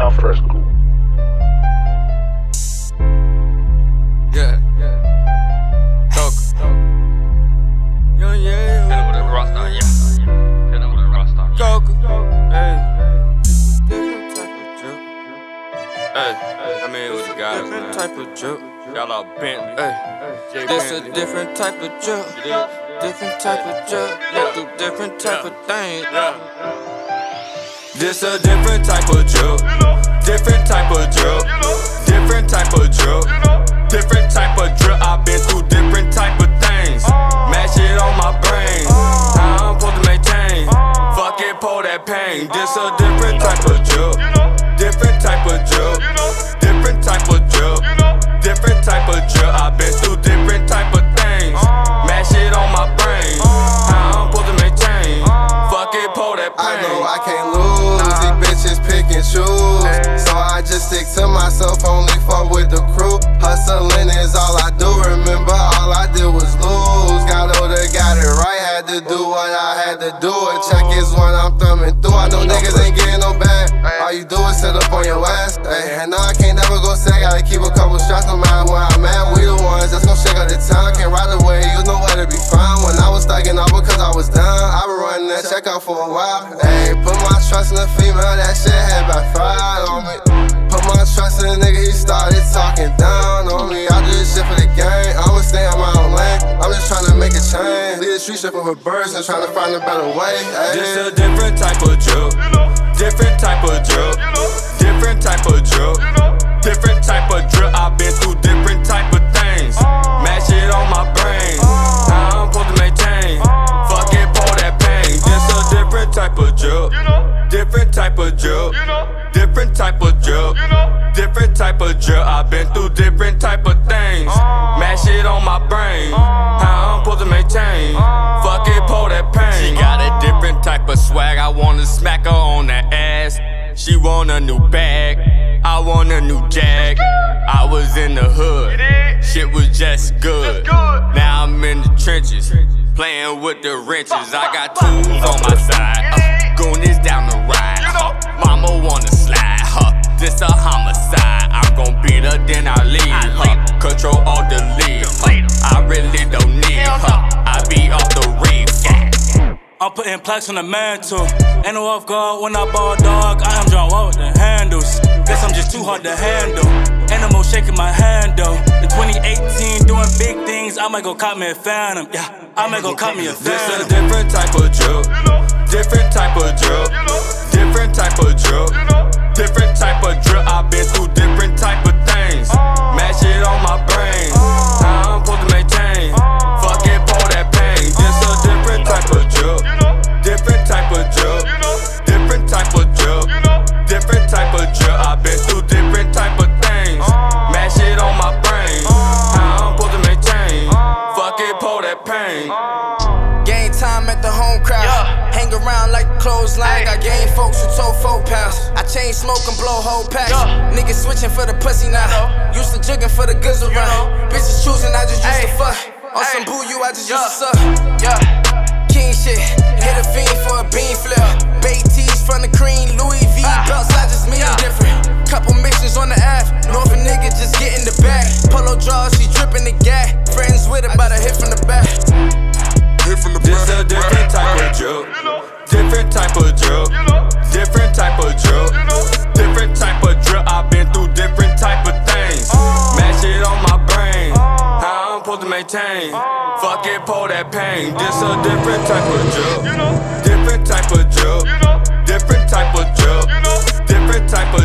I'm fresh cool. Yeah. Talk. Yeah, yeah. Hit him with a Rasta, yeah. Hit him with a Rasta. Talk. Hey. Different type of joke. Hey. I mean, it was the guys, Different type of joke. Shout out Bentley. Hey. This a different type of joke. Different type of joke. Yeah, do different type of things. Yeah. This a different type of joke. Different type of joke. Different type of joke. Different type of drill. I've been through different type of things. Mad shit on my brain. How I'm supposed to maintain. Fuck it, pull that pain. This a just stick to myself, only fuck with the crew. Hustling is all I do. Remember, all I did was lose. Got older, got it right. Had to do what I had to do. A check is when I'm thumbing through. I know niggas ain't getting no back. All you do is sit up on your ass. Ay, and no, I can't never go sad. Gotta keep a couple shots no matter where I'm at. We the ones that's gon' shake up the town. Can't ride away, you know where to be found. When I was thugging all because I was down. I been running that check out for a while. Ayy, put my trust in a female, that shit had backfired on me. Change. Leave the street shit for birds and trying to find a better way. This ayy. a different type of joke. Different type of joke. Different type of joke. Different type of drill. I've been through different type of things. Mad shit on my brain. How I'm supposed to maintain. Fuck it, pull that pain. This a different type of joke. Different type of joke. Different type of joke. Different type of drill. I've been through different type of things. Mad shit on my brain. How wanna smack her on the ass. She want a new bag. I want a new jag. I was in the hood. Shit was just good. Now I'm in the trenches. Playing with the wrenches. I got tools on my I'm putting plaques on the mantle. Ain't no off guard when I ball dog. I am John Wall with the handles. Guess I'm just too hard to handle. Animal shaking my hand though. In 2018, doing big things. I might go cop me a phantom. Yeah, I might go cop me a phantom. This is a different type of joke. Different type of joke. Different type of joke. Different type of drill. I've been through different around like the clothesline. Got game folks who told four pounds. I chain smoke and blow whole packs. Niggas switching for the pussy now. Used to jugging for the goods around. Bitches choosing, I just used to fuck. On some boo you, I just used to suck. Yeah. King shit, hit a fiend for a bean flip. Bait tees from the cream, Louis V belts, I just mean different. Couple missions on the app, North a nigga type of drill. Different type of drill. Different type of drill. I've been through different type of things. Mash it on my brain. How I'm supposed to maintain. Fuck it, pull that pain. This a different type of drill. Different type of drill. Different type of drill. Different type of